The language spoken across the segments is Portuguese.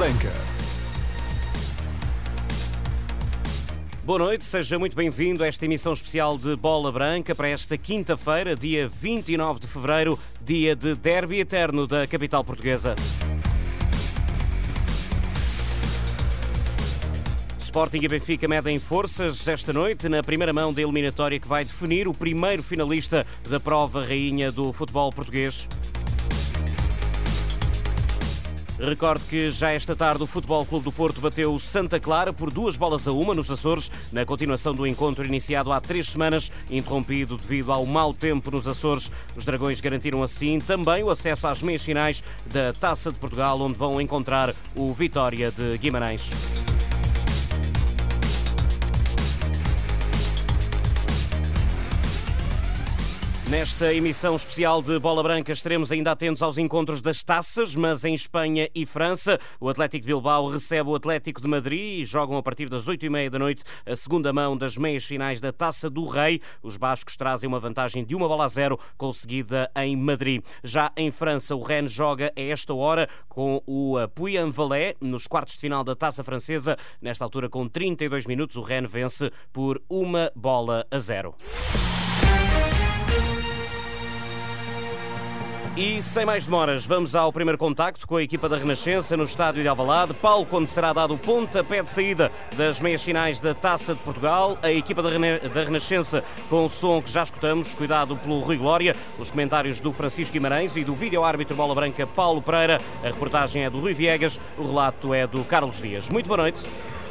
Branca. Boa noite, seja muito bem-vindo a esta emissão especial de Bola Branca para esta quinta-feira, dia 29 de fevereiro, dia de derby eterno da capital portuguesa. Sporting e Benfica medem forças esta noite na primeira mão da eliminatória que vai definir o primeiro finalista da prova rainha do futebol português. Recordo que já esta tarde o Futebol Clube do Porto bateu Santa Clara por duas bolas a uma nos Açores, na continuação do encontro iniciado há três semanas, interrompido devido ao mau tempo nos Açores. Os Dragões garantiram assim também o acesso às meias finais da Taça de Portugal, onde vão encontrar o Vitória de Guimarães. Nesta emissão especial de Bola Branca estaremos ainda atentos aos encontros das taças, mas em Espanha e França. O Atlético de Bilbao recebe o Atlético de Madrid e jogam a partir das 8h30 da noite a segunda mão das meias finais da Taça do Rei. Os bascos trazem uma vantagem de uma bola a zero conseguida em Madrid. Já em França, o Rennes joga a esta hora com o Puy-en-Velay nos quartos de final da Taça Francesa. Nesta altura, com 32 minutos, o Rennes vence por uma bola a zero. E sem mais demoras, vamos ao primeiro contacto com a equipa da Renascença no estádio de Alvalade. Paulo, quando será dado o pontapé de saída das meias finais da Taça de Portugal, a equipa da, Rena da Renascença com o som que já escutamos, cuidado pelo Rui Glória, os comentários do Francisco Guimarães e do vídeo-árbitro Bola Branca Paulo Pereira. A reportagem é do Rui Viegas, o relato é do Carlos Dias. Muito boa noite.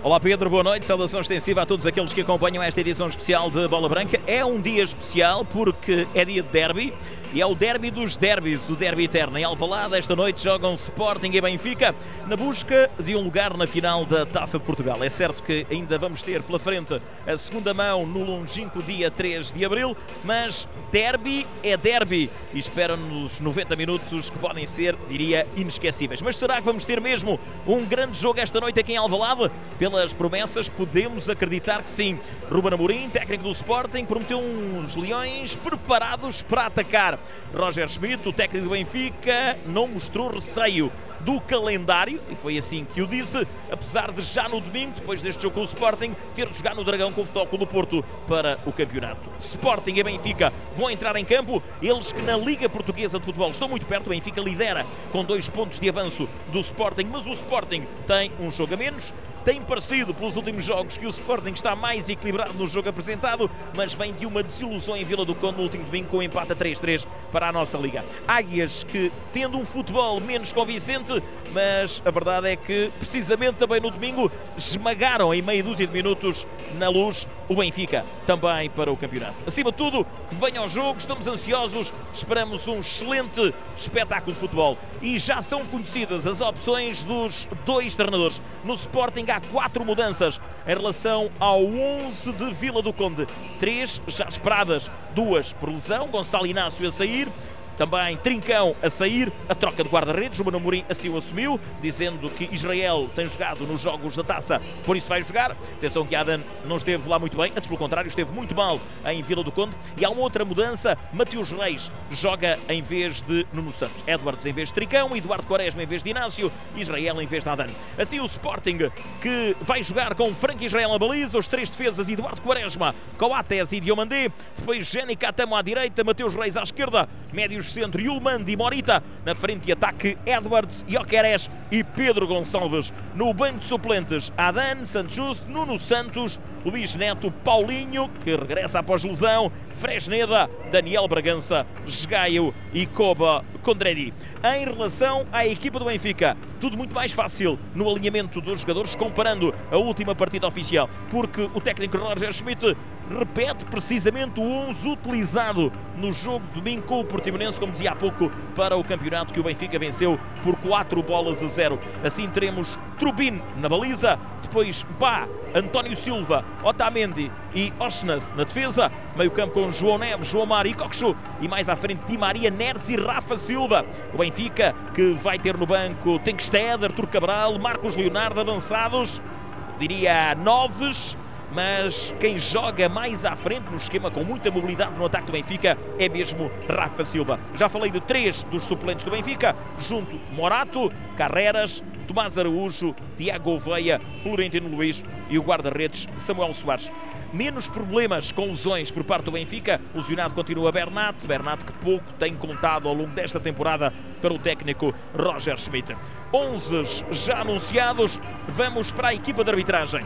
Olá Pedro, boa noite. Saudação extensiva a todos aqueles que acompanham esta edição especial de Bola Branca. É um dia especial porque é dia de derby e é o derby dos derbys, o derby eterno. Em Alvalade, esta noite jogam Sporting e Benfica na busca de um lugar na final da Taça de Portugal. É certo que ainda vamos ter pela frente a segunda mão no longínquo dia 3 de abril, mas derby é derby e esperam-nos 90 minutos que podem ser, diria, inesquecíveis. Mas será que vamos ter mesmo um grande jogo esta noite aqui em Alvalade? Pelas promessas, podemos acreditar que sim. Ruben Amorim, técnico do Sporting, prometeu uns leões preparados para atacar. Roger Schmidt, o técnico do Benfica, não mostrou receio do calendário, e foi assim que o disse, apesar de já no domingo, depois deste jogo com o Sporting, ter de jogar no Dragão com o Futebol do Porto para o campeonato. Sporting e Benfica vão entrar em campo, eles que na Liga Portuguesa de Futebol estão muito perto, o Benfica lidera com dois pontos de avanço do Sporting, mas o Sporting tem um jogo a menos, tem parecido pelos últimos jogos que o Sporting está mais equilibrado no jogo apresentado, mas vem de uma desilusão em Vila do Conde no último domingo com o um empate a 3-3 para a nossa Liga. Águias que, tendo um futebol menos convincente, mas a verdade é que, precisamente também no domingo, esmagaram em meia dúzia de minutos na luz o Benfica, também para o campeonato. Acima de tudo, que venha ao jogo, estamos ansiosos, esperamos um excelente espetáculo de futebol. E já são conhecidas as opções dos dois treinadores. No Sporting há quatro mudanças em relação ao 11 de Vila do Conde. Três já esperadas, duas por lesão, Gonçalo Inácio a sair, também Trincão a sair, a troca de guarda-redes, o Mano Amorim assim o assumiu, dizendo que Israel tem jogado nos jogos da taça, por isso vai jogar. Atenção que Adam não esteve lá muito bem, antes pelo contrário, esteve muito mal em Vila do Conde. E há uma outra mudança, Mateus Reis joga em vez de Nuno Santos. Edwards em vez de Trincão, Eduardo Quaresma em vez de Inácio, Israel em vez de Adam. Assim o Sporting que vai jogar com Frank Israel a baliza, os três defesas, Eduardo Quaresma, Coates e Diomandé, depois Jenny Catamo à direita, Mateus Reis à esquerda, médios centro, Yulmandi Morita. Na frente de ataque, Edwards, Jokeres e Pedro Gonçalves. No banco de suplentes, Adan, Santos Nuno Santos, Luís Neto, Paulinho, que regressa após lesão, Fresneda, Daniel Bragança, Esgaio e Koba Condredi. Em relação à equipa do Benfica, tudo muito mais fácil no alinhamento dos jogadores, comparando a última partida oficial, porque o técnico Roger Schmidt repete precisamente o 11 utilizado no jogo de domingo com o Portimonense, como dizia há pouco, para o campeonato que o Benfica venceu por 4 bolas a 0. Assim teremos Trubin na baliza, depois Bá, António Silva, Otamendi e Osnas na defesa, meio campo com João Neves, João Mar e Coxo e mais à frente Di Maria, Neres e Rafa Silva. O Benfica que vai ter no banco Tenkstead, Artur Cabral, Marcos Leonardo avançados, diria Noves, mas quem joga mais à frente no esquema, com muita mobilidade no ataque do Benfica, é mesmo Rafa Silva. Já falei de três dos suplentes do Benfica, junto Morato, Carreras, Tomás Araújo, Tiago Oveia, Florentino Luiz e o guarda-redes Samuel Soares. Menos problemas com lesões por parte do Benfica. Lesionado continua Bernat. Bernat que pouco tem contado ao longo desta temporada para o técnico Roger Schmidt. 11 já anunciados. Vamos para a equipa de arbitragem.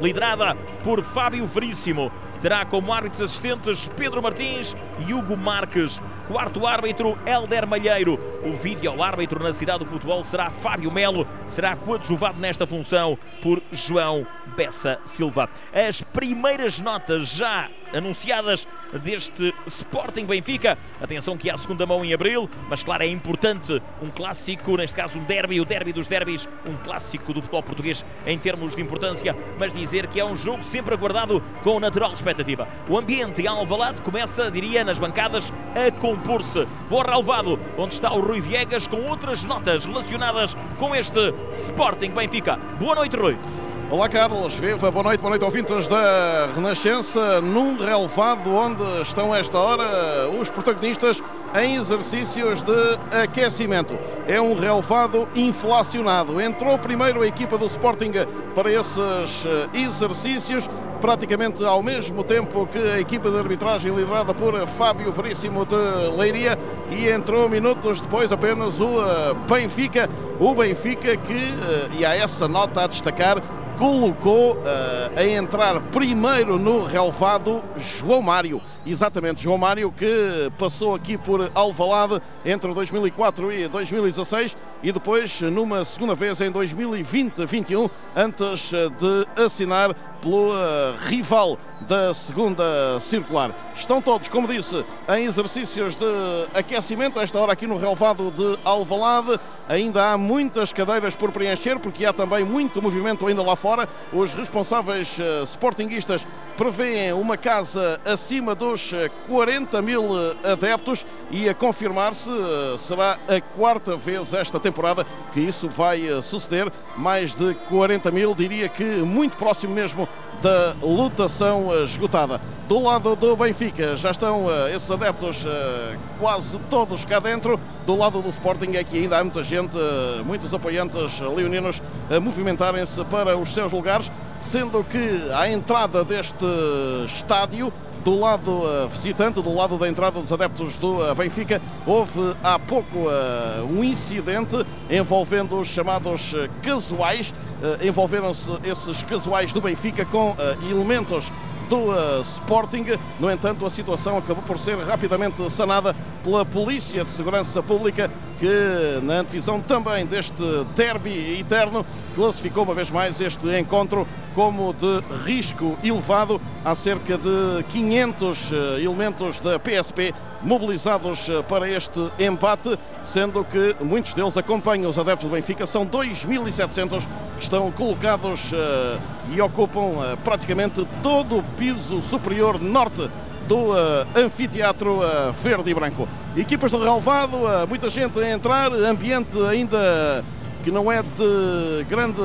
Liderada por Fábio Veríssimo. Terá como árbitros assistentes Pedro Martins e Hugo Marques. Quarto árbitro, Helder Malheiro. O vídeo árbitro na cidade do futebol será Fábio Melo. Será coadjuvado nesta função por João Bessa Silva. As primeiras notas já anunciadas deste Sporting Benfica. Atenção que há a segunda mão em abril, mas claro, é importante um clássico, neste caso um derby, o derby dos derbys, um clássico do futebol português em termos de importância, mas dizer que é um jogo sempre aguardado com natural expectativa. O ambiente em Alvalade começa, diria, nas bancadas a compor-se. Boa relevado, onde está o Rui Viegas com outras notas relacionadas com este Sporting Benfica. Boa noite, Rui. Olá Carlos, viva, boa noite, boa noite ouvintes da Renascença, num relevado onde estão esta hora os protagonistas em exercícios de aquecimento. É um relevado inflacionado. Entrou primeiro a equipa do Sporting para esses exercícios, praticamente ao mesmo tempo que a equipa de arbitragem liderada por Fábio Veríssimo de Leiria e entrou minutos depois apenas o Benfica, o Benfica que, eh, e há essa nota a destacar, colocou uh, a entrar primeiro no relevado João Mário. Exatamente, João Mário que passou aqui por Alvalade entre 2004 e 2016 e depois numa segunda vez em 2020-21 antes de assinar pelo rival da segunda circular. Estão todos, como disse, em exercícios de aquecimento, esta hora aqui no relevado de Alvalade. Ainda há muitas cadeiras por preencher, porque há também muito movimento ainda lá fora. Os responsáveis uh, sportinguistas prevêem uma casa acima dos 40 mil adeptos e a confirmar-se será a quarta vez esta temporada que isso vai suceder. Mais de 40 mil, diria que muito próximo mesmo da lotação esgotada. Do lado do Benfica já estão uh, esses adeptos uh, quase todos cá dentro. Do lado do Sporting é que ainda há muita gente, uh, muitos apoiantes leoninos a movimentarem-se para os seus lugares, sendo que à entrada deste estádio do lado uh, visitante, do lado da entrada dos adeptos do uh, Benfica, houve há pouco uh, um incidente envolvendo os chamados casuais. Envolveram-se esses casuais do Benfica com elementos do uh, Sporting. No entanto, a situação acabou por ser rapidamente sanada pela Polícia de Segurança Pública, que na antevisão também deste derby eterno classificou uma vez mais este encontro como de risco elevado. Há cerca de 500 eh, elementos da PSP mobilizados eh, para este empate, sendo que muitos deles acompanham os adeptos do Benfica. São 2.700 que estão colocados eh, e ocupam praticamente todo o piso superior norte do uh, anfiteatro uh, verde e branco. Equipas do relevado, uh, muita gente a entrar, ambiente ainda que não é de grande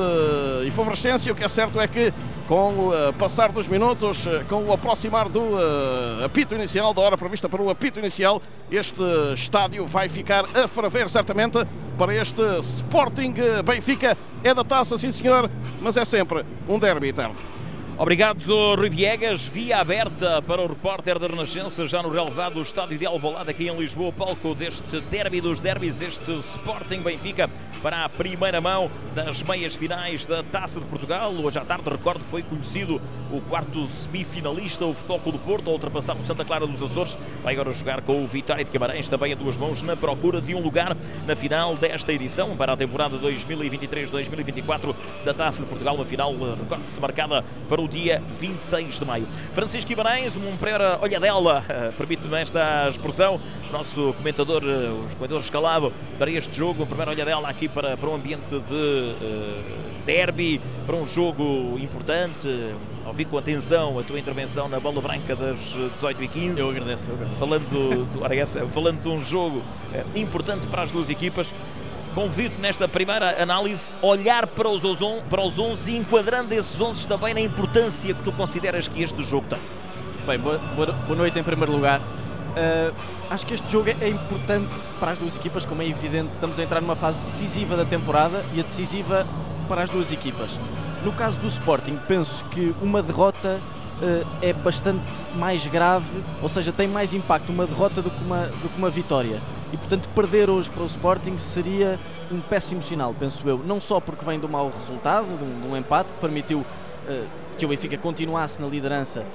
efervescência. O que é certo é que, com o passar dos minutos, com o aproximar do uh, apito inicial, da hora prevista para o apito inicial, este estádio vai ficar a ferver certamente para este Sporting Benfica. É da taça, sim senhor, mas é sempre um derby eterno. Obrigado, Rui Viegas. Via aberta para o repórter da Renascença, já no relevado estádio de Alvalade, aqui em Lisboa, palco deste derby dos derbys, este Sporting Benfica, para a primeira mão das meias finais da Taça de Portugal. Hoje à tarde, recordo, foi conhecido o quarto semifinalista, o Futebol do Porto, a ultrapassar o Santa Clara dos Açores. Vai agora jogar com o Vitória de Camarães, também a duas mãos, na procura de um lugar na final desta edição, para a temporada 2023-2024 da Taça de Portugal. Uma final, recorde-se, marcada para o o dia 26 de maio. Francisco Guimarães, um primeira olhadela, eh, permite-me esta expressão, nosso comentador, eh, os comentadores escalado para este jogo, uma primeira olhadela aqui para, para um ambiente de uh, derby, para um jogo importante. Ouvi com atenção a tua intervenção na bola branca das 18 e 15 Eu agradeço. Eu agradeço. Falando, de, essa, falando de um jogo importante para as duas equipas convido nesta primeira análise olhar para os, para os 11 e enquadrando esses 11 também na importância que tu consideras que este jogo tem. Bem, boa, boa noite em primeiro lugar. Uh, acho que este jogo é importante para as duas equipas, como é evidente. Estamos a entrar numa fase decisiva da temporada e a decisiva para as duas equipas. No caso do Sporting, penso que uma derrota uh, é bastante mais grave, ou seja, tem mais impacto uma derrota do que uma, do que uma vitória. E portanto, perder hoje para o Sporting seria um péssimo sinal, penso eu. Não só porque vem do mau resultado, de um, de um empate que permitiu uh, que o Benfica continuasse na liderança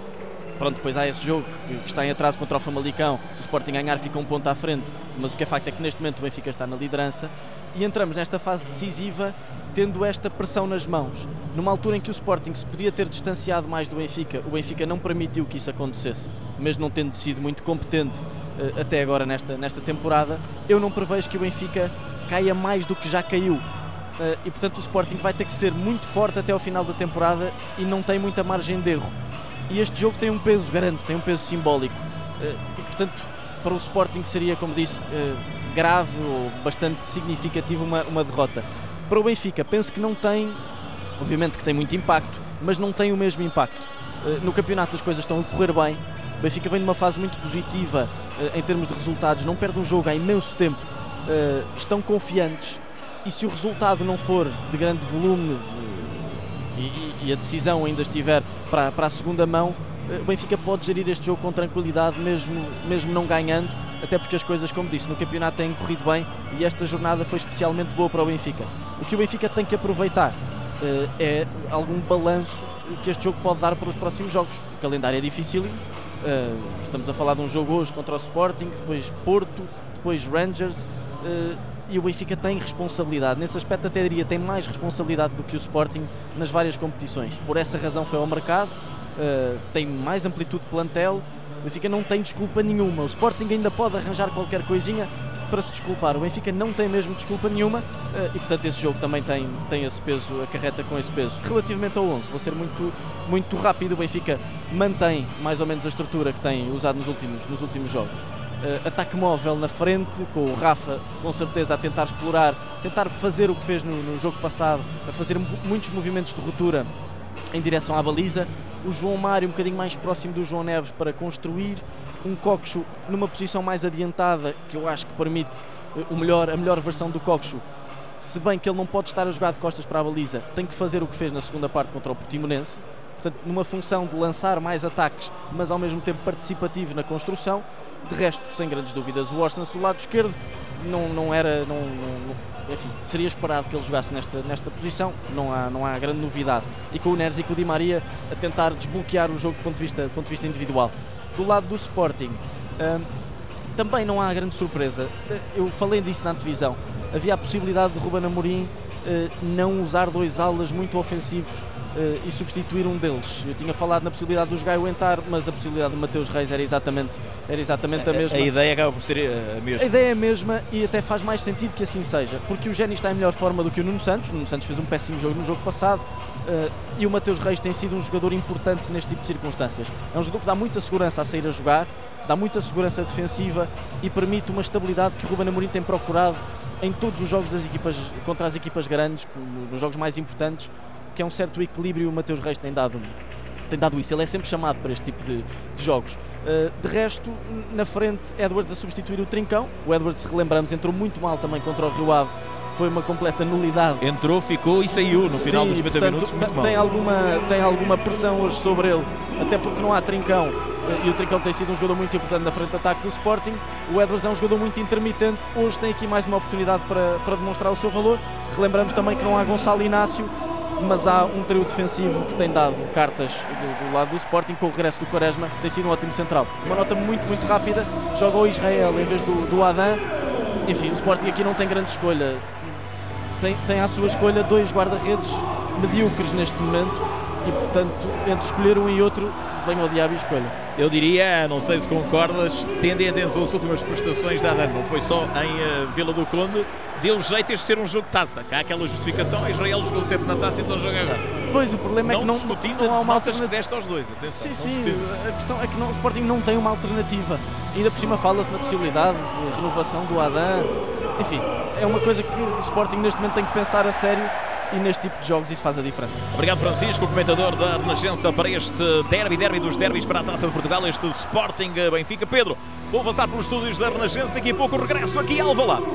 pronto, depois há esse jogo que, que, está em atraso contra o Famalicão. Se o Sporting ganhar, fica um ponto à frente. Mas o que é facto é que neste momento o Benfica está na liderança. E entramos nesta fase decisiva tendo esta pressão nas mãos. Numa altura em que o Sporting se podia ter distanciado mais do Benfica, o Benfica não permitiu que isso acontecesse, mesmo não tendo sido muito competente uh, até agora nesta, nesta temporada. Eu não prevejo que o Benfica caia mais do que já caiu. Uh, e portanto o Sporting vai ter que ser muito forte até ao final da temporada e não tem muita margem de erro e este jogo tem um peso grande, tem um peso simbólico. Eh, e, portanto, para o Sporting seria, como disse, grave ou bastante significativo uma, uma derrota. Para o Benfica, penso que não tem, obviamente que tem muito impacto, mas não tem o mesmo impacto. Eh, no campeonato as coisas estão a correr bem, o Benfica vem numa fase muito positiva em termos de resultados, não perde um jogo há imenso tempo, estão confiantes e se o resultado não for de grande volume e, e, a decisão ainda estiver para, para a segunda mão, eh, o Benfica pode gerir este jogo com tranquilidade, mesmo, mesmo não ganhando, até porque as coisas, como disse, no campeonato têm corrido bem e esta jornada foi especialmente boa para o Benfica. O que o Benfica tem que aproveitar uh, é algum balanço que este jogo pode dar para os próximos jogos. O calendário é difícil, uh, estamos a falar de um jogo hoje contra o Sporting, depois Porto, depois Rangers. Uh, e o Benfica tem responsabilidade. Nesse aspecto, até diria, tem mais responsabilidade do que o Sporting nas várias competições. Por essa razão, foi ao mercado, uh, tem mais amplitude de plantel. O Benfica não tem desculpa nenhuma. O Sporting ainda pode arranjar qualquer coisinha para se desculpar. O Benfica não tem mesmo desculpa nenhuma uh, e, portanto, esse jogo também tem, tem esse peso, acarreta com esse peso. Relativamente ao 11, vou ser muito, muito rápido. O Benfica mantém mais ou menos a estrutura que tem usado nos últimos, nos últimos jogos uh, ataque móvel na frente, com o Rafa com certeza a tentar explorar, tentar fazer o que fez no, no jogo passado, a fazer muitos movimentos de ruptura em direção à baliza. O João Mário um bocadinho mais próximo do João Neves para construir. Um Coxo numa posição mais adiantada, que eu acho que permite eh, o melhor, a melhor versão do Coxo. Se bem que ele não pode estar a jogar de costas para a baliza, tem que fazer o que fez na segunda parte contra o Portimonense. Portanto, numa função de lançar mais ataques, mas ao mesmo tempo participativo na construção. De resto, sem grandes dúvidas, o Washington do lado esquerdo não, não era. Não, não, enfim, seria esperado que ele jogasse nesta, nesta posição, não há, não há grande novidade. E com o Neres e com o Di Maria a tentar desbloquear o jogo do ponto de vista, ponto de vista individual. Do lado do Sporting, hum, também não há grande surpresa. Eu falei disso na antevisão. Havia a possibilidade de Ruben Amorim uh, não usar dois alas muito ofensivos uh, e substituir um deles. Eu tinha falado na possibilidade dos Gaio entrar, mas a possibilidade do Mateus Reis era exatamente, era exatamente a, a mesma. A, ideia acaba por ser eh, a mesma. A ideia é a mesma e até faz mais sentido que assim seja, porque o Géni está em melhor forma do que o Nuno Santos. O Nuno Santos fez um péssimo jogo no jogo passado uh, e o Mateus Reis tem sido um jogador importante neste tipo de circunstâncias. É um jogador que dá muita segurança a sair a jogar, dá muita segurança defensiva e permite uma estabilidade que o Ruben Amorim tem procurado em todos os jogos das equipas contra as equipas grandes, nos jogos mais importantes, que é um certo equilíbrio o Mateus Reis tem dado, tem dado isso. Ele é sempre chamado para este tipo de, de jogos. Uh, de resto, na frente, Edwards a substituir o Trincão. O Edwards, relembramos, entrou muito mal também contra o Rio Ave. Foi uma completa nulidade. Entrou, ficou e saiu no Sim, final dos 50 portanto, minutos. Muito tem, mal. alguma, tem alguma pressão hoje sobre ele, até porque não há Trincão. Uh, e o Trincão tem sido um jogador muito importante na frente de ataque do Sporting. O Edwards é um jogador muito intermitente. Hoje tem aqui mais uma oportunidade para, para demonstrar o seu valor. Relembramos também que não há Gonçalo Inácio mas há um trio defensivo que tem dado cartas do, do, lado do Sporting com o regresso do Quaresma, tem sido um ótimo central. Uma nota muito, muito rápida, joga o Israel em vez do, do Adam. Enfim, o Sporting aqui não tem grande escolha. Tem, tem à sua escolha dois guarda-redes medíocres neste momento e, portanto, entre escolher um e outro, venha o diabo e escolha. Eu diria, não sei se concordas, tendo em atenção as últimas prestações da Adam, não foi só em uh, Vila do Conde, deu jeito este ser um jogo de taça. Cá há aquela justificação, Israel jogou sempre na taça, então joga agora. Pois, o problema não é que não, discutindo não há uma alternativa. que deste aos dois, atenção, Sim, sim, a questão é que não, o Sporting não tem uma alternativa. Ainda por cima fala-se na possibilidade de renovação do Adam. enfim, é uma coisa que o Sporting neste momento tem que pensar a sério e neste tipo de jogos isso faz a diferença. Obrigado Francisco, comentador da Renascença para este derby, derby dos derbys para a Taça de Portugal, este Sporting Benfica. Pedro, vou passar pelos estúdios da Renascença, daqui a pouco regresso aqui a Alvalade.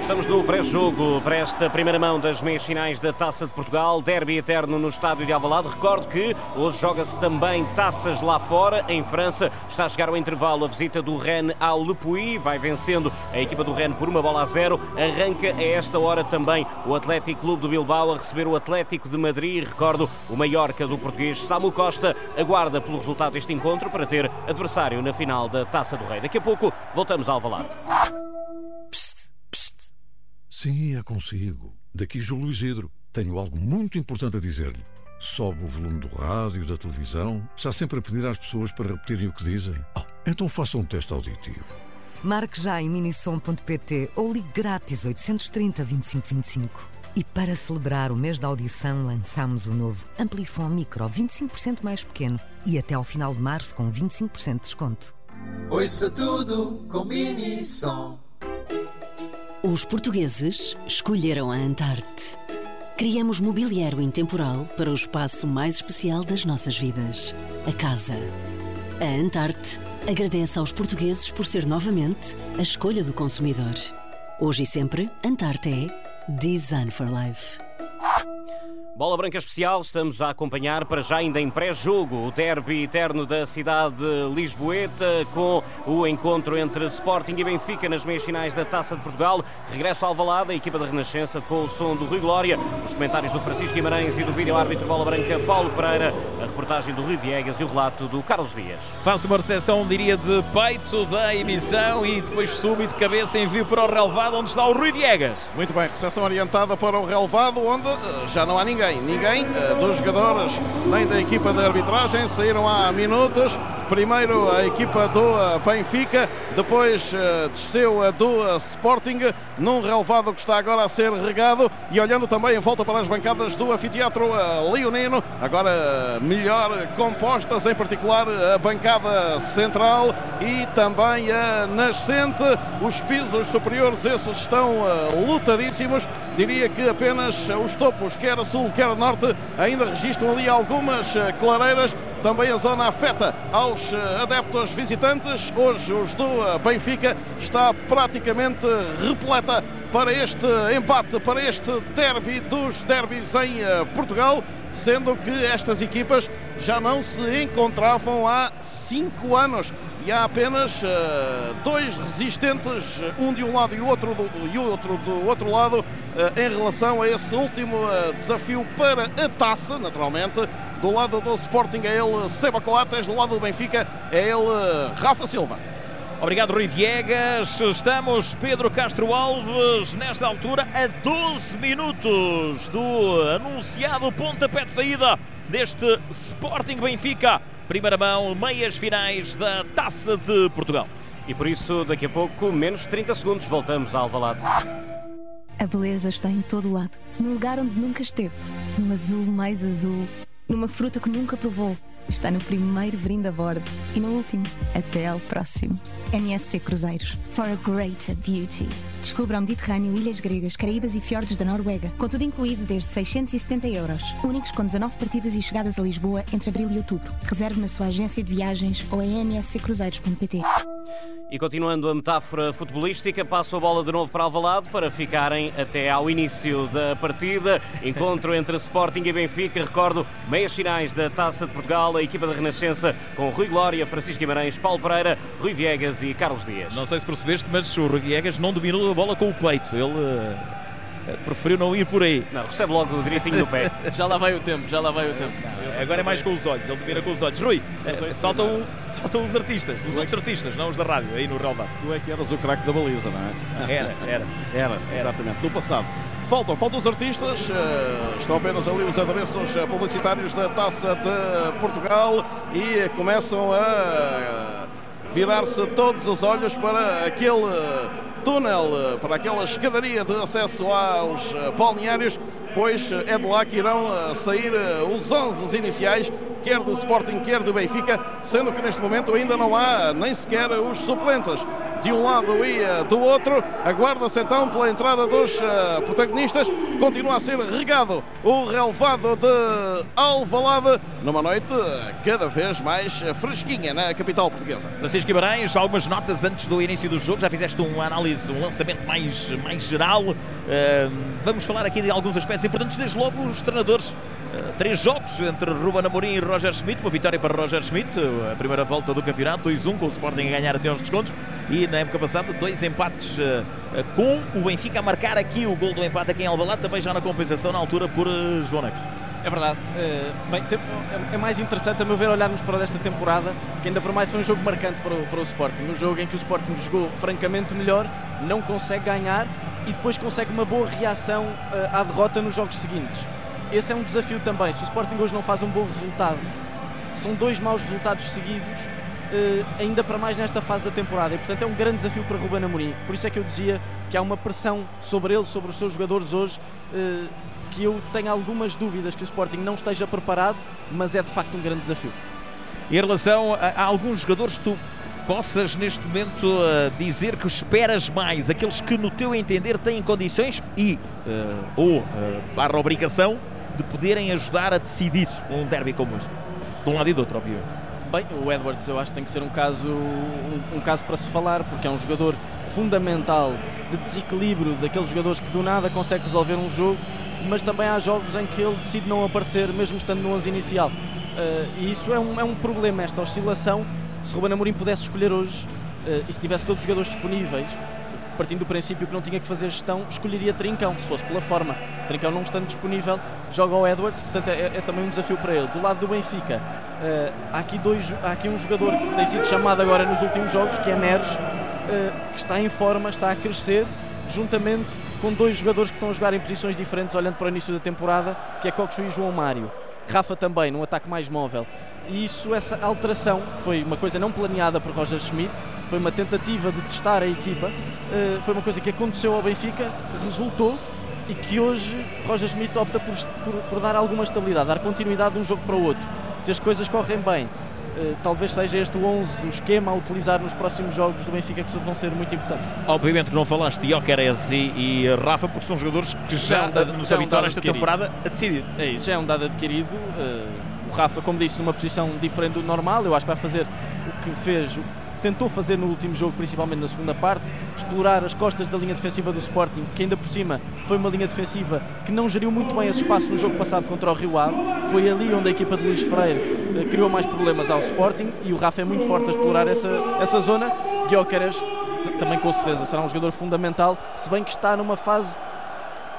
Estamos no pré-jogo para esta primeira mão das meias finais da Taça de Portugal, derby eterno no estádio de Alvalade. Recordo que hoje joga-se também taças lá fora, em França. Está a chegar ao intervalo a visita do Rennes ao Le Puy, vai vencendo a equipa do Rennes por uma bola a zero. Arranca a esta hora também o Atlético Clube de Bilbao a receber o Atlético de Madrid. Recordo, o Mallorca do português Samu Costa aguarda pelo resultado deste encontro para ter adversário na final da Taça do Rei. Daqui a pouco voltamos a Alvalade. Sim, é consigo. Daqui Júlio Isidro. Tenho algo muito importante a dizer-lhe. Sobe o volume do rádio, da televisão. Está sempre a pedir às pessoas para repetirem o que dizem. Ah, então faça um teste auditivo. Marque já em minisom.pt ou ligue grátis 830 25 25. E para celebrar o mês da audição, lançamos o novo Amplifon Micro 25% mais pequeno e até ao final de março com 25% de desconto. Ouça tudo com Minisom. Os portugueses escolheram a Antarte. Criamos mobiliário intemporal para o espaço mais especial das nossas vidas a casa. A Antarte agradece aos portugueses por ser novamente a escolha do consumidor. Hoje e sempre, Antarte é Design for Life. Bola Branca Especial, estamos a acompanhar para já ainda em pré-jogo o derby eterno da cidade lisboeta com o encontro entre Sporting e Benfica nas meias finais da Taça de Portugal. Regresso ao Alvalade, a equipa da Renascença com o som do Rui Glória, os comentários do Francisco Guimarães e do vídeo-árbitro Bola Branca Paulo Pereira, a reportagem do Rui Viegas e o relato do Carlos Dias. Faço uma recepção, diria, de peito da emissão e depois subo e de cabeça envio para o relevado onde está o Rui Viegas. Muito bem, recepção orientada para o relevado onde eh, já não há ninguém. Ninguém uh, dos jogadores nem da equipa de arbitragem saíram há minutos. Primeiro a equipa do uh, Benfica, depois uh, desceu a do Sporting, num relevado que está agora a ser regado e olhando também em volta para as bancadas do anfiteatro leonino, agora melhor compostas, em particular a bancada central e também a nascente. Os pisos superiores, esses estão lutadíssimos. Diria que apenas os topos, quer a sul, quer a norte, ainda registram ali algumas clareiras. Também a zona afeta aos adeptos visitantes. Hoje os do Benfica está praticamente repleta para este empate, para este derby dos derbys em Portugal, sendo que estas equipas já não se encontravam há cinco anos e há apenas uh, dois resistentes, um de um lado e outro do, e outro do outro lado, uh, em relação a esse último uh, desafio para a taça, naturalmente. Do lado do Sporting é ele Seba Coates, do lado do Benfica é ele Rafa Silva. Obrigado, Rui Viegas. Estamos, Pedro Castro Alves, nesta altura, a 12 minutos do anunciado pontapé de saída deste Sporting Benfica. Primeira mão, meias finais da Taça de Portugal. E por isso, daqui a pouco, menos 30 segundos, voltamos a Alvalade. A beleza está em todo lado, no lugar onde nunca esteve, no azul mais azul, numa fruta que nunca provou. Está no primeiro brinde a bordo e no último. Até ao próximo. MSC Cruzeiros. For a greater beauty. Descubra o Mediterrâneo, ilhas gregas, Caraíbas e fiordes da Noruega. Com tudo incluído desde 670 euros. Únicos com 19 partidas e chegadas a Lisboa entre abril e outubro. Reserve na sua agência de viagens ou em msccruzeiros.pt. E continuando a metáfora futebolística, passo a bola de novo para Alvalade para ficarem até ao início da partida. Encontro entre Sporting e Benfica. Recordo, meias finais da Taça de Portugal. A equipa da Renascença com Rui Glória, Francisco Guimarães, Paulo Pereira, Rui Viegas e Carlos Dias. Não sei se percebeste, mas o Rui Viegas não dominou a bola com o peito. Ele uh, preferiu não ir por aí. Não, recebe logo direitinho no pé. já lá vai o tempo, já lá vai o tempo. Agora é mais com os olhos, ele domina com os olhos. Rui, uh, faltam, faltam os artistas, os outros artistas, não os da rádio, aí no relvado. Tu é que eras o craque da baliza, não é? Era, era. Era, exatamente, no passado. Faltam, faltam os artistas, uh, estão apenas ali os adereços publicitários da Taça de Portugal e começam a virar-se todos os olhos para aquele túnel, para aquela escadaria de acesso aos balneários, pois é de lá que irão sair os 11 iniciais, quer do Sporting, quer do Benfica, sendo que neste momento ainda não há nem sequer os suplentes. De um lado e do outro. Aguarda-se então pela entrada dos uh, protagonistas. Continua a ser regado o relevado de Alvalade numa noite cada vez mais fresquinha na capital portuguesa. Francisco Guimarães, algumas notas antes do início do jogo. Já fizeste uma análise, um lançamento mais, mais geral. Uh, vamos falar aqui de alguns aspectos importantes. Desde logo os treinadores. Uh, três jogos entre Ruben Amorim e Roger Schmidt. Uma vitória para Roger Schmidt, a primeira volta do campeonato, 2-1, com o Sporting a ganhar até aos descontos. E na época passada, dois empates uh, com o Benfica a marcar aqui o gol do empate aqui em Alvalade, também já na compensação na altura por uh, João Neves. É verdade. É, bem, é mais interessante, a meu ver, olharmos para esta temporada, que ainda por mais foi um jogo marcante para o, para o Sporting. Um jogo em que o Sporting jogou francamente melhor, não consegue ganhar e depois consegue uma boa reação uh, à derrota nos jogos seguintes. Esse é um desafio também. Se o Sporting hoje não faz um bom resultado, são dois maus resultados seguidos, uh, ainda para mais nesta fase da temporada. E, portanto, é um grande desafio para Ruben Amorim. Por isso é que eu dizia que há uma pressão sobre ele, sobre os seus jogadores hoje. Uh, que eu tenho algumas dúvidas que o Sporting não esteja preparado, mas é de facto um grande desafio. Em relação a, a alguns jogadores tu possas neste momento uh, dizer que esperas mais, aqueles que no teu entender têm condições e uh, ou uh, barra obrigação de poderem ajudar a decidir um derby como este, de um lado e do outro, obviamente. Bem, o Edwards eu acho que tem que ser um caso, um, um, caso para se falar, porque é um jogador fundamental de desequilíbrio, daqueles jogadores que do nada consegue resolver um jogo mas também há jogos em que ele decide não aparecer, mesmo estando no 11 inicial. Uh, e isso é um, é um problema, esta oscilação. Se Ruben Amorim pudesse escolher hoje, uh, e se tivesse todos os jogadores disponíveis, partindo do princípio que não tinha que fazer gestão, escolheria Trincão, se fosse pela forma. Trincão não estando disponível, joga ao Edwards, portanto é, é também um desafio para ele. Do lado do Benfica, uh, há, aqui dois, há aqui um jogador que tem sido chamado agora nos últimos jogos, que é Neres, que está em forma, está a crescer, juntamente com dois jogadores que estão a jogar em posições diferentes, olhando para o início da temporada, que é Coxo e João Mário. Rafa também, num ataque mais móvel. E isso, essa alteração, foi uma coisa não planeada por Roger Schmidt, foi uma tentativa de testar a equipa, eh, foi uma coisa que aconteceu ao Benfica, que resultou e que hoje Roger Schmidt opta por, por, por dar alguma estabilidade, dar continuidade de um jogo para o outro. Se as coisas correm bem, eh, talvez seja este o 11, o esquema a utilizar nos próximos jogos do Benfica que vão ser muito importantes. Obviamente que não falaste de Jokeres e, e, Rafa, porque são jogadores que já, já nos habituaram esta temporada a decidir. É isso, já é um dado adquirido. Uh, o Rafa, como disse, numa posição diferente do normal, eu acho que vai fazer o que fez, tentou fazer no último jogo, principalmente na segunda parte, explorar as costas da linha defensiva do Sporting, que ainda por cima foi uma linha defensiva que não geriu muito bem esse espaço no jogo passado contra o Rio Ave. Foi ali onde a equipa de Luís Freire eh, criou mais problemas ao Sporting e o Rafa é muito forte a explorar essa, essa zona. Guiocaras também com certeza será um jogador fundamental, se bem que está numa fase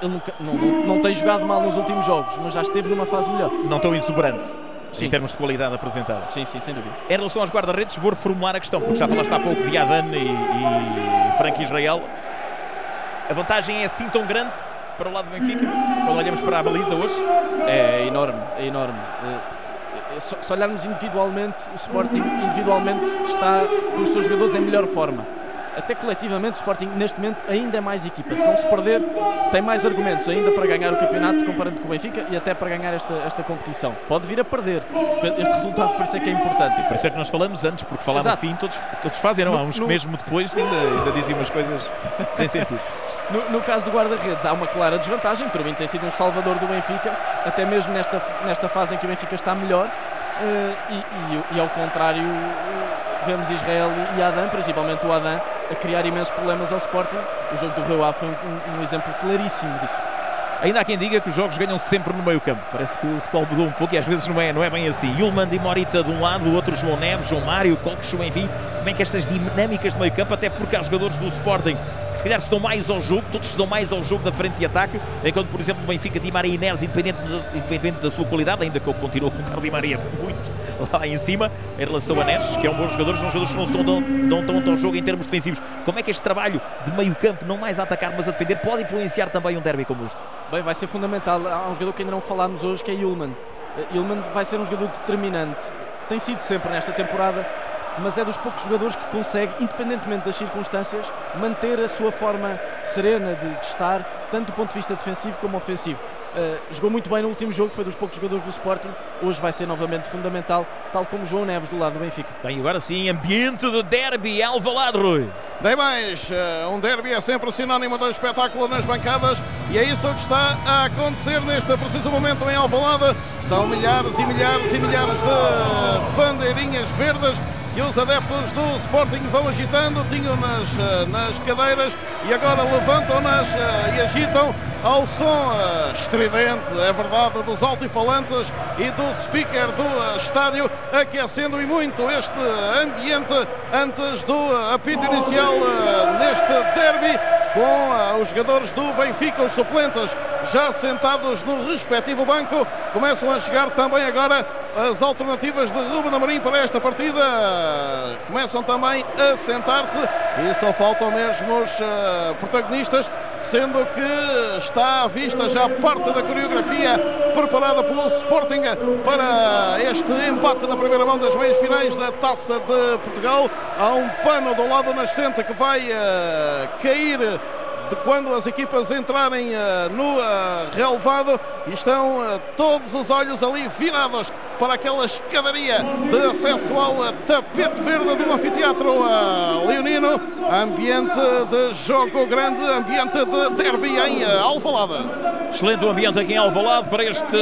ele nunca, não, não, não, tem jogado mal nos últimos jogos, mas já esteve numa fase melhor. Não tão exuberante. Sim. em termos de qualidade apresentada. Sim, sim, sem dúvida. Em relação aos guarda-redes, vou reformular a questão, porque já falaste há pouco de Adan e, e Frank Israel. A vantagem é assim tão grande para o lado do Benfica, quando olhamos para a baliza hoje? É, é enorme, é enorme. É, é, se olharmos individualmente, o Sporting individualmente está com os seus jogadores em melhor forma até coletivamente o Sporting neste momento ainda é mais equipa. Se não se perder, tem mais argumentos ainda para ganhar o campeonato comparando com o Benfica e até para ganhar esta, esta competição. Pode vir a perder. Este resultado é que é importante. Por isso é que nós falamos antes, porque falar no fim todos, todos fazem, não? No, há uns que mesmo depois ainda, ainda dizem umas coisas sem sentido. No, no, caso do guarda-redes, há uma clara desvantagem. Turbin tem sido um salvador do Benfica, até mesmo nesta, nesta fase em que o Benfica está melhor. Uh, e, e, e, ao contrário, vemos Israel e Adam, principalmente o Adam, a criar imensos problemas ao Sporting. O jogo do Rio Ave foi um, um, exemplo claríssimo disso. Ainda há quem diga que os jogos ganham sempre no meio campo. Parece que o futebol mudou um pouco e às vezes não é, não é bem assim. Yulman e Morita de um lado, o outro João Neves, João Mário, Coxo, enfim. Como é que estas dinâmicas de meio campo, até porque há jogadores do Sporting que se calhar se dão mais ao jogo, todos se dão mais ao jogo da frente de ataque, enquanto por exemplo o Benfica de Maria Inés, independente, independente da sua qualidade, ainda que eu continuo colocar o Di Maria muito lá em cima, em relação a Neres, que é um bom jogador, são jogadores que não se dão, dão, dão tanto ao jogo em termos defensivos. Como é que este trabalho de meio campo, não mais a atacar, mas a defender, pode influenciar também um derby como este? Bem, vai ser fundamental. Há um jogador que ainda não falámos hoje, que é Yulman. Yulman vai ser um jogador determinante. Tem sido sempre nesta temporada mas é dos poucos jogadores que consegue, independentemente das circunstâncias, manter a sua forma serena de, de estar, tanto do ponto de vista defensivo como ofensivo. Uh, jogou muito bem no último jogo, foi dos poucos jogadores do Sporting. Hoje vai ser novamente fundamental, tal como João Neves do lado do Benfica. Bem, agora sim, ambiente de derby, Alvalade, Rui. Dei mais, eh, um derby é sempre sinónimo de espetáculo nas bancadas e é isso que está a acontecer neste preciso momento em Alvalade. São milhares e milhares e milhares de bandeirinhas verdes que os adeptos do Sporting vão agitando, tinham nas, eh, nas cadeiras e agora levantam-nas eh, e agitam ao som eh, estridente, é verdade, dos altifalantes e do speaker do estádio, aquecendo e muito este ambiente antes do apito inicial neste derby com os jogadores do Benfica, os suplentes, já sentados no respectivo banco. Começam a chegar também agora as alternativas de Ruben Amorim para esta partida. Começam também a sentar-se e só faltam mesmo os uh, protagonistas, sendo que está à vista já parte da coreografia preparada pelo Sporting para este embate na primeira mão das meias finais da Taça de Portugal. Há um pano do lado nascente que vai uh, cair de quando as equipas entrarem uh, no uh, relevado estão uh, todos os olhos ali virados para aquela escadaria de acesso ao tapete verde do anfiteatro leonino. Ambiente de jogo grande, ambiente de derby em Alvalade. Excelente ambiente aqui em Alvalade para este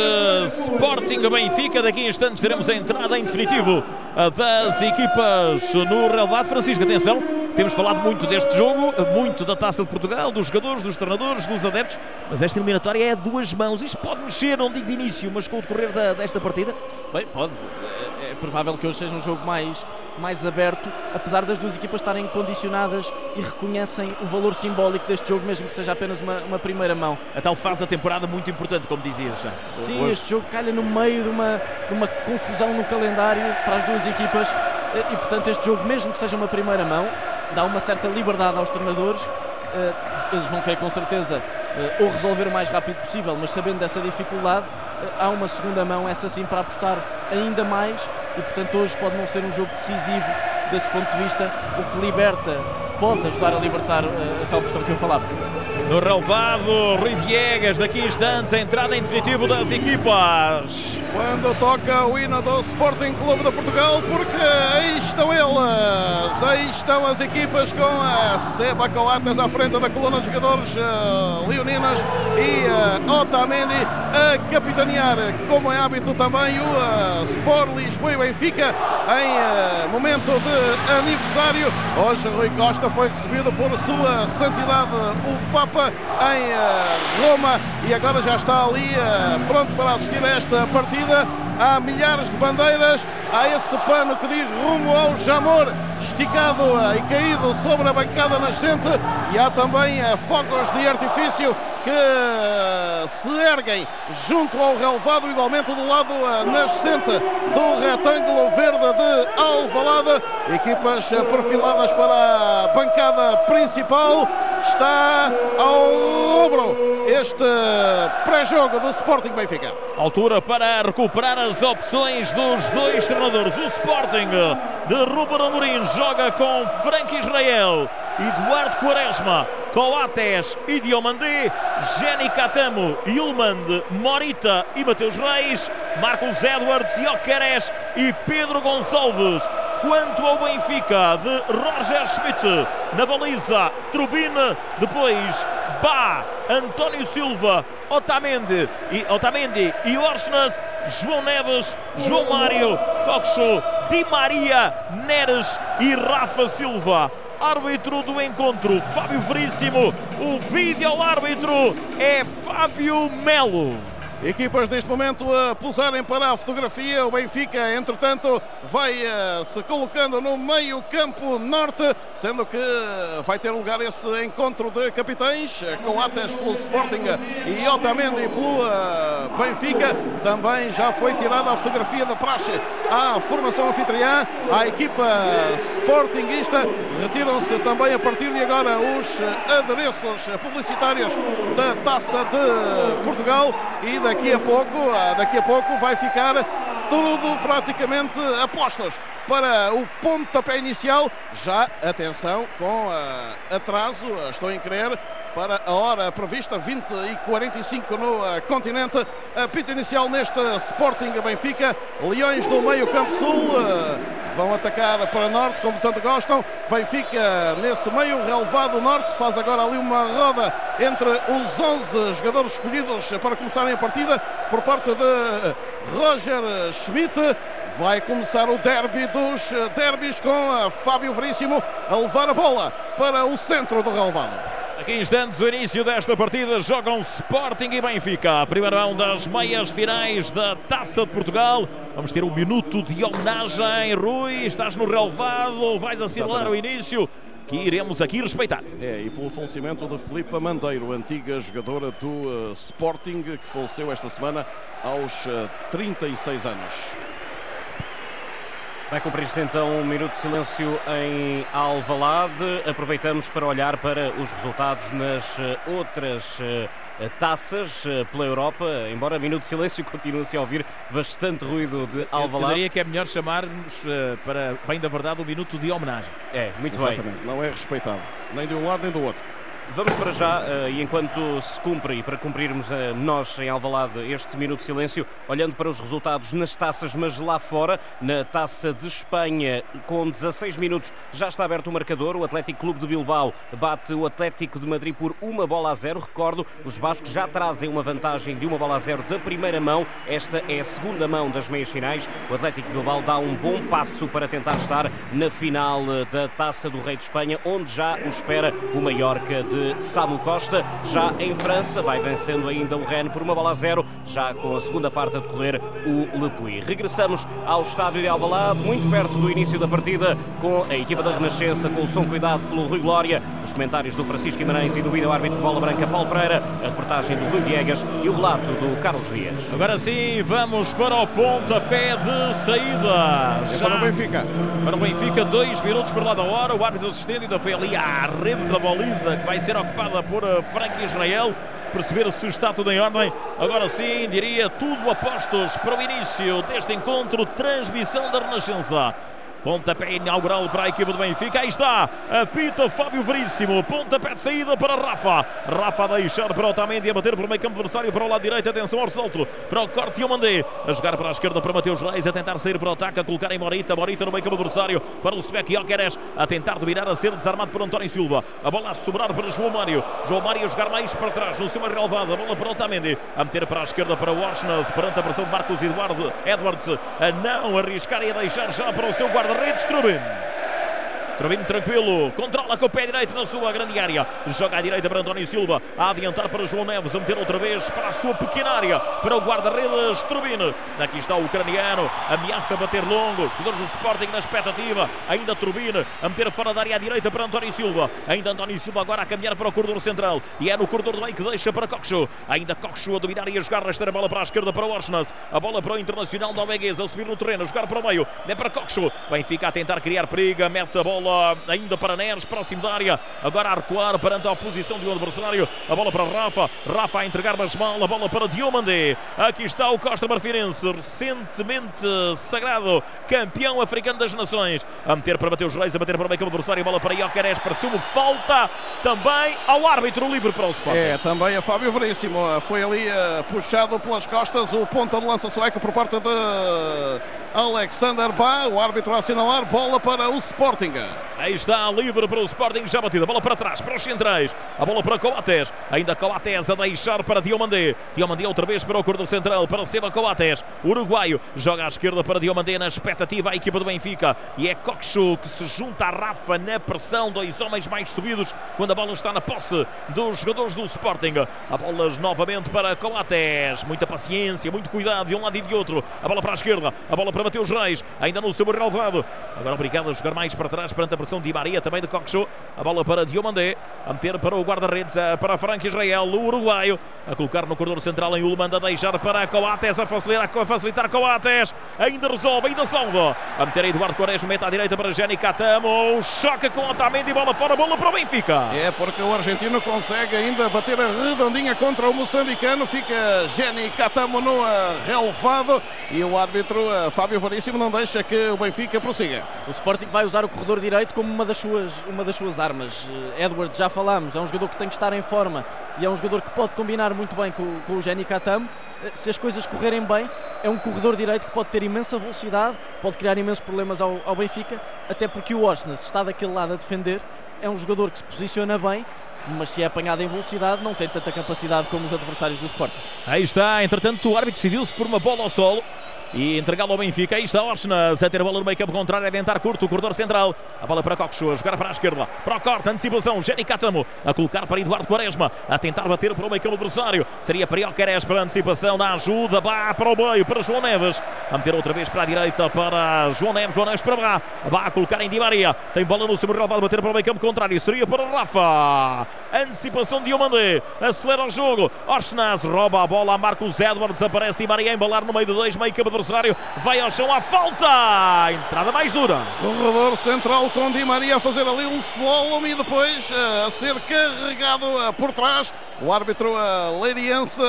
Sporting Benfica. Daqui a instantes teremos a entrada em definitivo das equipas no relevado. Francisco, atenção, temos falado muito deste jogo, muito da Taça de Portugal, dos jogadores, dos treinadores, dos adeptos, mas esta eliminatória é a duas mãos. Isto pode mexer, não digo de início, mas com o decorrer da, desta partida? Bem, pode. É, é, provável que hoje seja um jogo mais, mais aberto, apesar das duas equipas estarem condicionadas e reconhecem o valor simbólico deste jogo, mesmo que seja apenas uma, uma primeira mão. A tal fase da temporada muito importante, como dizias já. Sim, hoje. este jogo calha no meio de uma, de uma confusão no calendário para as duas equipas e, portanto, este jogo, mesmo que seja uma primeira mão, dá uma certa liberdade aos treinadores eh, eles vão querer com certeza eh, ou resolver o mais rápido possível, mas sabendo dessa dificuldade, eh, há uma segunda mão, essa sim, para apostar ainda mais e portanto hoje pode não ser um jogo decisivo desse ponto de vista, o que liberta, pode ajudar a libertar a tal pressão que eu falava. No relvado, Rui Viegas, daqui a instantes, a entrada em definitivo das equipas. Quando toca o hino do Sporting Clube de Portugal, porque aí estão elas, aí estão as equipas com a Seba Coates à frente da coluna de jogadores uh, leoninas e uh, Otamendi a capitanear, como é hábito também, o uh, Sport Lisboa e Benfica em momento de aniversário. Hoje Rui Costa foi recebido por sua santidade o Papa em uh, Roma e agora já está ali uh, pronto para assistir a esta partida. Há milhares de bandeiras, há esse pano que diz rumo ao Jamor, esticado uh, e caído sobre a bancada nascente, e há também fogos de artifício que se erguem junto ao relevado, igualmente do lado nascente do retângulo verde de Alvalade. Equipas perfiladas para a bancada principal. Está ao ombro este pré-jogo do Sporting Benfica. Altura para recuperar as opções dos dois treinadores. O Sporting de Ruben Amorim joga com Frank Israel, Eduardo Quaresma, Coates e Diomandé, Jenny Catamo, Yulmand, Morita e Mateus Reis, Marcos Edwards, Jokeres e Pedro Gonçalves. Quanto ao Benfica de Roger Schmidt na baliza, Trubine, depois Bá, António Silva, Otamendi e, Otamendi e Orsnas, João Neves, João Mário, Coxo, Di Maria, Neres e Rafa Silva árbitro do encontro, Fábio Veríssimo. O vídeo árbitro é Fábio Melo. Equipas neste momento a posarem para a fotografia. O Benfica, entretanto, vai uh, se colocando no meio campo norte, sendo que vai ter lugar esse encontro de capitães, com Ates pelo Sporting e Otamendi pelo uh, Benfica. Também já foi tirada a fotografia da praxe à formação anfitriã, à equipa sportinguista. Retiram-se também a partir de agora os adereços publicitários da Taça de Portugal e da daqui a pouco, ah, daqui a pouco vai ficar tudo praticamente apostas para o pontapé inicial. Já, atenção, com uh, atraso, estou em crer, para a hora prevista, 20 e 45 no uh, continente. Apito inicial neste Sporting Benfica. Leões do meio campo sul vão atacar para norte, como tanto gostam. Benfica nesse meio relevado norte faz agora ali uma roda entre os 11 jogadores escolhidos para começarem a partida por parte de Roger Schmidt. Vai começar o derby dos derbys com Fábio Veríssimo a levar a bola para o centro do relevado. Aqui instantes, o início desta partida, jogam Sporting e Benfica. A primeira mão das meias finais da Taça de Portugal. Vamos ter um minuto de homenagem. Rui, estás no relevado, vais assinalar o início que iremos aqui respeitar. É, e pelo falecimento de Filipe Mandeiro, antiga jogadora do uh, Sporting, que faleceu esta semana aos uh, 36 anos. Vai cumprir-se então um minuto de silêncio em Alvalade. Aproveitamos para olhar para os resultados nas eh, outras eh, taças eh, pela Europa, embora minuto de silêncio continue-se a ouvir bastante ruído de Alvalade. Eu diria que é melhor chamarmos, para bem da verdade, um minuto de homenagem. É, muito Exatamente. bem. Não é respeitado, nem de um lado nem do outro. Vamos para já, uh, e enquanto se cumpre, e para cumprirmos uh, nós em Alvalade este minuto de silêncio, olhando para os resultados nas taças, mas lá fora, na taça de Espanha, com 16 minutos, já está aberto o marcador. O Atlético Clube de Bilbao bate o Atlético de Madrid por uma bola a zero. Recordo, os bascos já trazem uma vantagem de uma bola a zero da primeira mão. Esta é a segunda mão das meias finais. O Atlético de Bilbao dá um bom passo para tentar estar na final eh, da taça do Rei de Espanha, onde já o espera o Mallorca de de Samu Costa. Já em França, vai vencendo ainda o Rennes por uma bola a zero, já com a segunda parte a decorrer o Le Puy. Regressamos ao estádio de Alvalade, muito perto do início da partida, com a equipa da Renascença, com o som cuidado pelo Rui Glória, os comentários do Francisco Guimarães e do vídeo-árbitro de bola branca Paulo Pereira, a reportagem do Rui Viegas e o relato do Carlos Dias. Agora sim, vamos para o pontapé de saída. É para o Benfica. Para o Benfica, dois minutos por lá da hora. O árbitro assistente ainda foi ali à rede da baliza, que vai ser ocupada por eh, Frank Israel. Perceber se está tudo em ordem. Agora sim, diria tudo apostos para o início deste encontro. Transmissão da Renascença. Pontapé inaugural para a equipa do Benfica. Aí está, apita Fábio Veríssimo. Pontapé de saída para Rafa. Rafa a deixar para Otamendi a bater por meio campo adversário para o lado direito. Atenção ao salto para o corte e o Mandé. A jogar para a esquerda para Mateus Reis. A tentar sair para o ataque. A colocar em Morita. Morita no meio campo adversário para o Sebek Jokeres. A tentar dominar. A ser desarmado por António Silva. A bola a sobrar para João Mário. João Mário a jogar mais para trás. No seu relevado. A bola para Otamendi. A meter para a esquerda para Washington. Perante a pressão de Marcos Eduardo Edwards. A não arriscar e a deixar já para o seu guarda guarda-redes Trubin. Trubin tranquilo, controla com o pé direito na sua grande área. Joga à direita para António Silva, a adiantar para João Neves, a meter outra vez para a sua pequena área, para o guarda-redes Trubin. Aqui está o ucraniano, ameaça bater longo. Os jogadores do Sporting na expectativa. Ainda Trubin a meter fora da área à direita para António Silva. Ainda António Silva agora a caminhar para o corredor central. E é no corredor do meio que deixa para Coxo. Ainda Coxo a dominar e a jogar, resta a bola para a esquerda para Orsnas. A bola para o Internacional Norueguês, a subir no terreno, a jogar para o meio. É para Coxo. Benfica a tentar criar perigo, mete a bola ainda para Neres, próximo da área. Agora a recuar perante a oposição de um adversário. A bola para Rafa. Rafa a entregar mas mal. A bola para Diomandé. Aqui está o Costa Marfirense, recentemente sagrado campeão africano das nações. A meter para Mateus Reis, a bater para o meio adversário. A bola para Iocares. Pareceu-me falta também ao árbitro livre para o Sporting. É, também a Fábio Veríssimo. Foi ali uh, puxado pelas costas o ponta de lança sueco por parte de Alexander Bá. O árbitro a assinalar. Bola para o Sporting. Aí está livre para o Sporting, já batida. Bola para trás, para os centrais. A bola para Coates. Ainda Coates a deixar para Diomandé. Diomandé outra vez para o corredor central, para Seba Coates. Uruguaio joga à esquerda para Diomandé na expectativa a equipa do Benfica. E é Coxo que se junta a Rafa na pressão. Dois homens mais subidos quando a bola está na posse dos jogadores do Sporting. A bola novamente para Coates. Muita paciência, muito cuidado de um lado e de outro. A bola para a esquerda. A bola para Mateus Reis. Ainda no seu relevado. Agora obrigado a jogar mais para trás perante a pressão de Maria, também de Coxo. A bola para Diomandé, a meter para o guarda-redes, para Frank Israel, o uruguaio, a colocar no corredor central em Ulman, a deixar para Coates, a facilitar, a facilitar Coates, ainda resolve, ainda salva. A meter Eduardo Quaresma, meta à direita para Jenny Catamo, choca com Otamendi, bola fora, bola para o Benfica. É porque o argentino consegue ainda bater a redondinha contra o moçambicano, fica Jenny Catamo no relevado e o árbitro Fábio Varíssimo não deixa que o Benfica prossiga. O Sporting vai usar o corredor direito como uma das suas, uma das suas armas. Edward, já falámos, é um jogador que tem que estar em forma e é um jogador que pode combinar muito bem com, com o Jenny Catamo. Se as coisas correrem bem, é um corredor direito que pode ter imensa velocidade, pode criar imensos problemas ao, ao Benfica, até porque o Orsnes está daquele lado a defender, é um jogador que se posiciona bem, mas se é apanhado em velocidade não tem tanta capacidade como os adversários do Sporting. Aí está, entretanto o árbitro decidiu-se por uma bola ao solo e entregá-lo ao Benfica. Aí está Orsnes a ter a bola no meio campo contrário, a tentar curto, o corredor central. A bola para Coxo, a jogar para a esquerda. Para o corte, antecipação. Jenny Catamo a colocar para Eduardo Quaresma, a tentar bater para o meio campo adversário. Seria para Ioqueres para a antecipação da ajuda. Bá para o meio, para João Neves. A meter outra vez para a direita para João Neves. João Neves para Bá. Bá a colocar em Di Maria. Tem bola no seu relevado, bater para o meio campo contrário. Seria para Rafa. Antecipação de Diomandé. Acelera o jogo. Orsnes rouba a bola a Marcos Edwards. Aparece Di Maria a embalar no meio de dois, meio campo adversário. Vai ao chão à falta. Entrada mais dura. Corredor central com Di Maria a fazer ali um slalom e depois uh, a ser carregado uh, por trás. O árbitro uh, Leiriense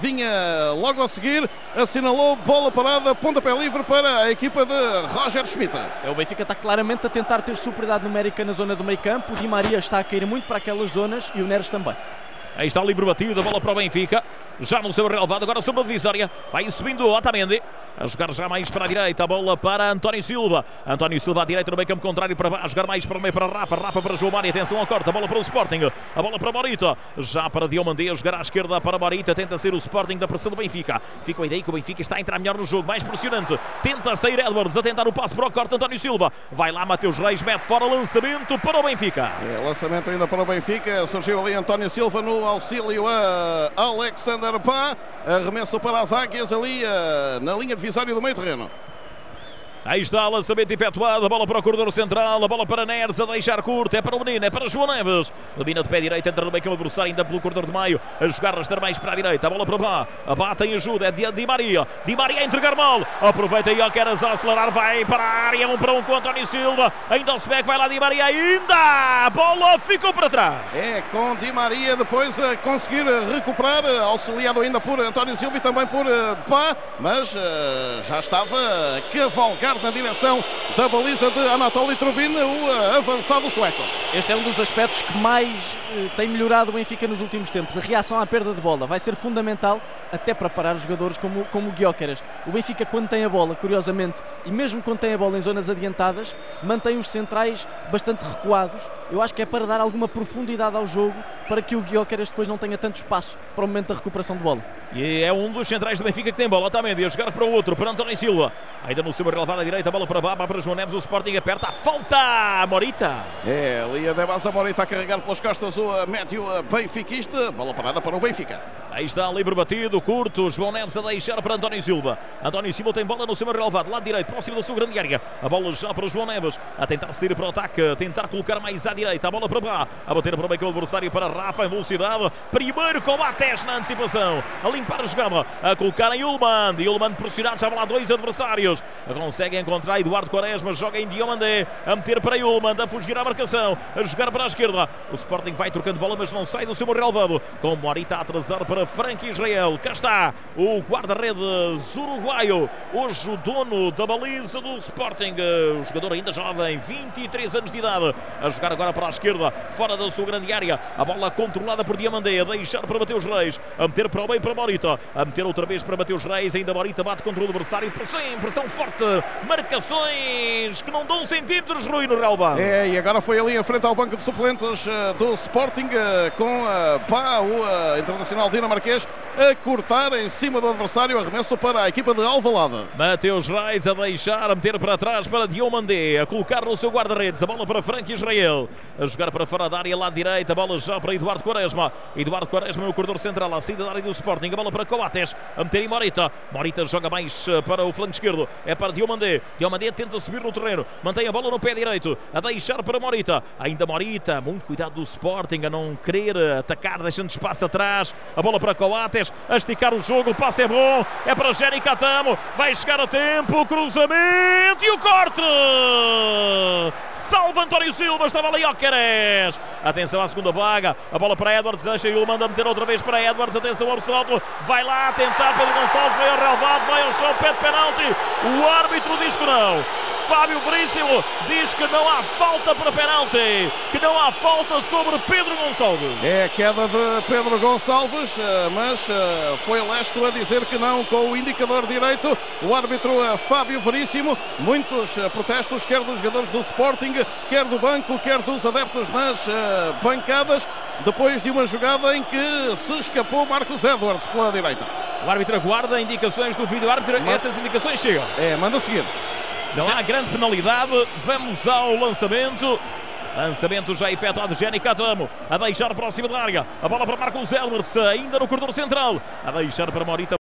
vinha logo a seguir, assinalou bola parada, pontapé livre para a equipa de Roger Schmidt. É, o Benfica está claramente a tentar ter superioridade numérica na zona do meio campo. O Di Maria está a cair muito para aquelas zonas e o Neres também. Aí está o livre batido, a bola para o Benfica. Já no seu relevado, agora sobre a divisória. Vai subindo Otamendi. A jogar já mais para a direita, a bola para António Silva. António Silva à direita no meio campo contrário para a jogar mais para o meio para Rafa. Rafa para João Mário. Atenção ao corte. A bola para o Sporting. A bola para Morita. Já para Diomandé. A jogar à esquerda para Morita. Tenta ser o Sporting da pressão do Benfica. Fica a ideia que o Benfica está a entrar melhor no jogo. Mais pressionante. Tenta sair Edwards. A tentar o passo para o corte. António Silva. Vai lá Mateus Reis. Mete fora lançamento para o Benfica. É, lançamento ainda para o Benfica. Surgiu ali António Silva no auxílio a Alexander Pá. Arremesso para as águias ali na linha divisória do meio terreno. Aí está o lançamento efetuado, a bola para o corredor central, a bola para Neres, a deixar curto, é para o menino, é para João Neves. Domina de pé direito, entra no meio campo adversário, ainda pelo corredor de meio, a jogar rasteiro mais para a direita, a bola para Bá, a Bá tem ajuda, é de Di Maria, Di Maria a entregar mal, aproveita aí, quer acelerar, vai para a área, um para um com António Silva, ainda o Sbeck vai lá Di Maria, ainda, a bola ficou para trás. É, com Di Maria depois a conseguir recuperar, auxiliado ainda por António Silva e também por Bá, mas uh, já estava a cavalgar na direção da baliza de Anatoly Trubin, o avançado sueco. Este é um dos aspectos que mais eh, tem melhorado o Benfica nos últimos tempos. A reação à perda de bola vai ser fundamental até para parar jogadores como, como o Guióqueras. O Benfica, quando tem a bola, curiosamente, e mesmo quando tem a bola em zonas adiantadas, mantém os centrais bastante recuados. Eu acho que é para dar alguma profundidade ao jogo para que o Guióqueras depois não tenha tanto espaço para o momento da recuperação de bola. E é um dos centrais do Benfica que tem bola. Otamendi a jogar para o outro, para António Silva. Ainda no seu relevado à direita, bola para Baba, para João Neves. O Sporting aperta a falta. Morita. É, ali a Debasa Morita a carregar pelas costas o médio benfiquista. Bola parada para o Benfica. Aí está, livre batido, curto. João Neves a deixar para António Silva. António Silva tem bola no seu relevado, lado direito, próximo da sua grande área. A bola já para João Neves, a tentar sair para o ataque, a tentar colocar mais à direita. A bola para Bá, a bater para o meio adversário para Rafa em velocidade. Primeiro com Bates na antecipação, a limpar a jogada, a colocar em Ulman. Ulman pressionado, já lá dois adversários. Consegue encontrar Eduardo Quaresma, joga em Diomandé, a meter para Ulman, a fugir à marcação, a jogar para a esquerda. O Sporting vai trocando bola, mas não sai do seu relevado. Com Morita a atrasar para Frank Israel. Cá está o guarda-redes uruguaio, hoje o dono da baliza do Sporting. O jogador ainda jovem, 23 anos de idade, a jogar agora para a esquerda, fora da sua grande área. A bola controlada por Diamandé, a deixar para Mateus Reis, a meter para o meio para Morita, a meter outra vez para Mateus Reis. Ainda Morita bate contra o adversário. Pressão, pressão forte, marcações que não dão centímetros, Rui, no relvado. É, e agora foi ali em frente ao banco de suplentes uh, do Sporting, uh, com uh, Pá, o internacional dinamarquês, a cortar em cima do adversário, arremesso para a equipa de Alvalade. Mateus Reis a deixar, a meter para trás para Diomandé, a colocar no seu guarda-redes, a bola para Frank Israel, a jogar para fora da área, lá direita, a bola já para Eduardo Quaresma, Eduardo Quaresma no corredor central, a saída da área do Sporting, a bola para Coates, a meter em Morita, Morita joga mais para o flanco esquerdo, é para Diomandé, Diomandé tenta subir no terreno, mantém a bola no pé direito, a deixar para Morita, ainda Morita, muito cuidado do Sporting, a não querer atacar, deixando espaço atrás, a bola para Coates, a esticar o jogo, o passe é bom, é para Jenny Catamo, vai chegar a tempo, cruzamento e o corte! Salva António Silva, estava ali Óqueres. Atenção à segunda vaga, a bola para Edwards, deixa e o manda meter outra vez para Edwards, atenção ao salto, vai lá tentar Pedro Gonçalves, vai ao relevado, vai ao chão, pede penalti, o árbitro diz que não. Fábio Veríssimo diz que não há falta para penalti, que não há falta sobre Pedro Gonçalves. É a queda de Pedro Gonçalves, eh, mas eh, foi Lesto a dizer que não com o indicador direito. O árbitro eh, Fábio Veríssimo. Muitos protestos, quer dos jogadores do Sporting, quer do banco, quer dos adeptos nas bancadas, depois de uma jogada em que se escapou Marcos Edwards pela direita. O árbitro aguarda indicações do vídeo árbitro. Mas... Essas indicações chegam. É, manda seguir. Não há grande penalidade. Vamos ao lançamento. Lançamento já efetuado de Jenny Catamo. A deixar próximo da área. A bola para Marcos Elmers, ainda no corredor central. A deixar para Morita.